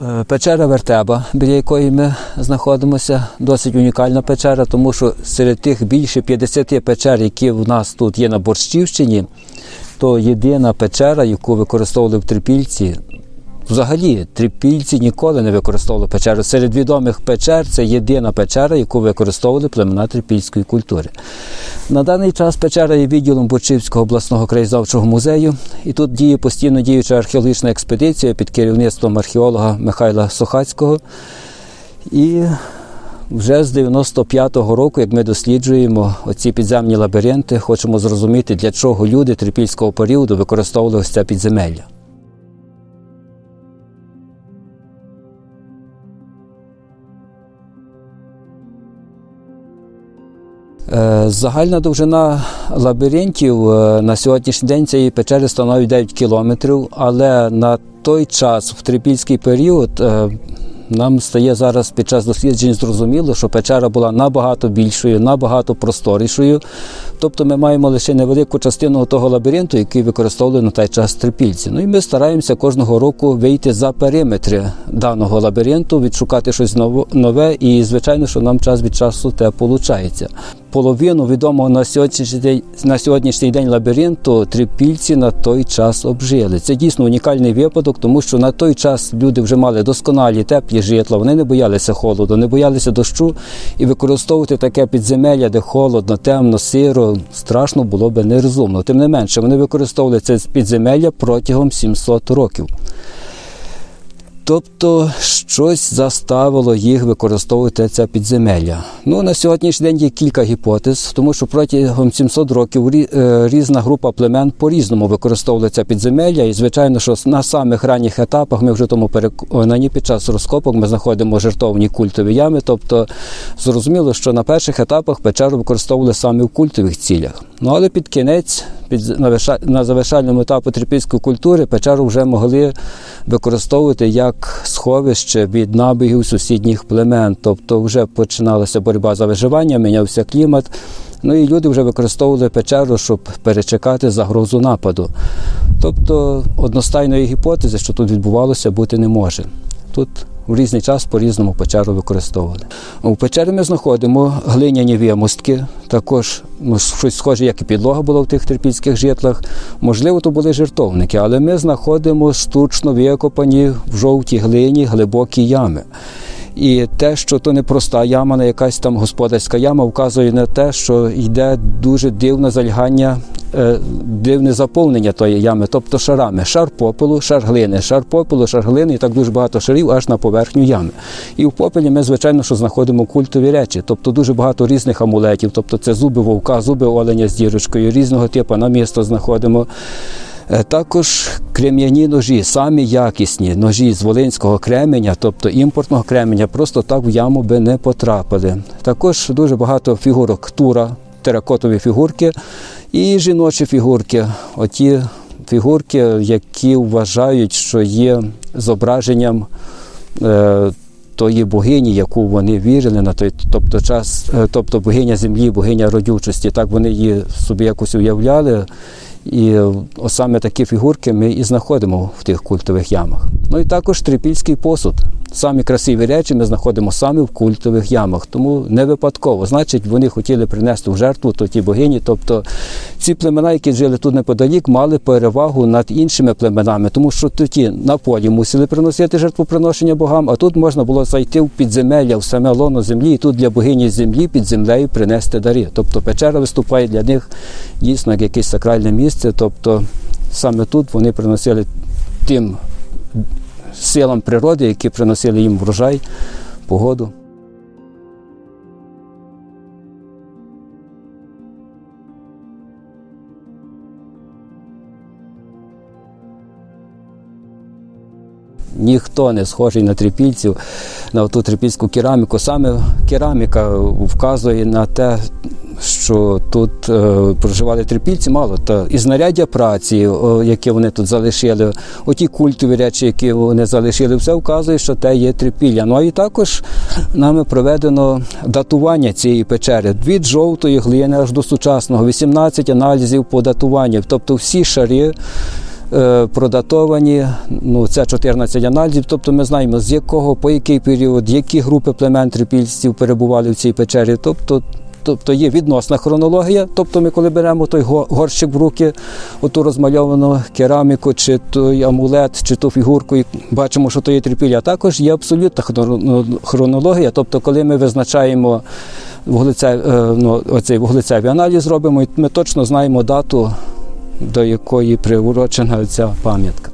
Е, Печера Вертеба, біля якої ми знаходимося, досить унікальна печера, тому що серед тих більше 50 печер, які в нас тут є на Борщівщині, то єдина печера, яку використовували в Трипільці. Взагалі, трипільці ніколи не використовували печеру. Серед відомих печер це єдина печера, яку використовували племена трипільської культури. На даний час печера є відділом Борчівського обласного краєзнавчого музею, і тут діє постійно діюча археологічна експедиція під керівництвом археолога Михайла Сухацького. І вже з 95-го року, як ми досліджуємо оці підземні лабіринти, хочемо зрозуміти, для чого люди трипільського періоду використовували ось це підземелля. Загальна довжина лабіринтів е, на сьогоднішній день цієї печери становить 9 кілометрів, але на той час, в трипільський період, е, нам стає зараз під час досліджень зрозуміло, що печера була набагато більшою, набагато просторішою. Тобто ми маємо лише невелику частину того лабіринту, який використовували на той час трипільці. Ну і ми стараємося кожного року вийти за периметри даного лабіринту, відшукати щось нове, і звичайно, що нам час від часу те виходить. Половину відомого на сьогоднішній день на сьогоднішній день лабіринту трипільці на той час обжили. Це дійсно унікальний випадок, тому що на той час люди вже мали досконалі теплі житла, вони не боялися холоду, не боялися дощу і використовувати таке підземелля, де холодно, темно, сиро, страшно було би нерозумно. Тим не менше, вони використовували це підземелля протягом 700 років. Тобто щось заставило їх використовувати це підземелля. Ну на сьогоднішній день є кілька гіпотез, тому що протягом 700 років е, різна група племен по-різному використовували це підземелля. І звичайно, що на самих ранніх етапах ми вже тому переконані під час розкопок ми знаходимо жертовні культові ями. Тобто зрозуміло, що на перших етапах печеру використовували саме в культових цілях. Ну але під кінець, під на завершальному етапі трипільської культури, печеру вже могли використовувати як сховище від набігів сусідніх племен. Тобто вже починалася боротьба за виживання, мінявся клімат. Ну і люди вже використовували печеру, щоб перечекати загрозу нападу. Тобто одностайної гіпотези, що тут відбувалося, бути не може. Тут в різний час по-різному печеру використовували. У печері ми знаходимо глиняні вимостки, також ну, щось схоже, як і підлога була в тих терпільських житлах. Можливо, то були жертовники, але ми знаходимо штучно викопані в жовтій глині глибокі ями. І те, що то не проста яма, не якась там господарська яма, вказує на те, що йде дуже дивне залягання, дивне заповнення тої ями, тобто шарами. Шар попелу, шар глини, шар попелу, шар глини, і так дуже багато шарів аж на поверхню ями. І в попелі ми, звичайно, що знаходимо культові речі, тобто дуже багато різних амулетів, тобто це зуби вовка, зуби оленя з дірочкою, різного типу на місто знаходимо. Е, також крем'яні ножі, самі якісні ножі з волинського кременя, тобто імпортного кременя, просто так в яму би не потрапили. Також дуже багато фігурок тура, теракотові фігурки і жіночі фігурки. Оті фігурки, які вважають, що є зображенням. Е, тої богині, яку вони вірили на той, тобто час, е, тобто богиня землі, богиня родючості, так вони її собі якось уявляли. І ось саме такі фігурки ми і знаходимо в тих культових ямах. Ну і також трипільський посуд. Самі красиві речі ми знаходимо саме в культових ямах, тому не випадково. Значить, вони хотіли принести в жертву то ті богині. Тобто ці племена, які жили тут неподалік, мали перевагу над іншими племенами, тому що тоді на полі мусили приносити жертвоприношення богам, а тут можна було зайти в підземелля, в саме лоно землі, і тут для богині землі під землею принести дари. Тобто печера виступає для них дійсно як якесь сакральне місце. Тобто саме тут вони приносили тим силам природи, які приносили їм врожай, погоду. Ніхто не схожий на трипільців, на ту трипільську кераміку. Саме кераміка вказує на те, що тут е, проживали трипільці, мало та і знаряддя праці, о, які вони тут залишили, оті культові речі, які вони залишили, все вказує, що те є трипілля. Ну а і також нами проведено датування цієї печери від жовтої глини аж до сучасного, 18 аналізів по датуванню, тобто всі шари. е, продатовані. Ну, це 14 аналізів. Тобто ми знаємо, з якого, по який період, які групи племен трипільців перебували в цій печері. Тобто, тобто є відносна хронологія. Тобто, ми коли беремо той горщик в руки, оту розмальовану кераміку, чи той амулет, чи ту фігурку, і бачимо, що то є трипілля. Також є абсолютна хронологія. Тобто, коли ми визначаємо вуглецев, ну, оцей вуглецевий аналіз робимо, і ми точно знаємо дату, до якої приурочена ця пам'ятка.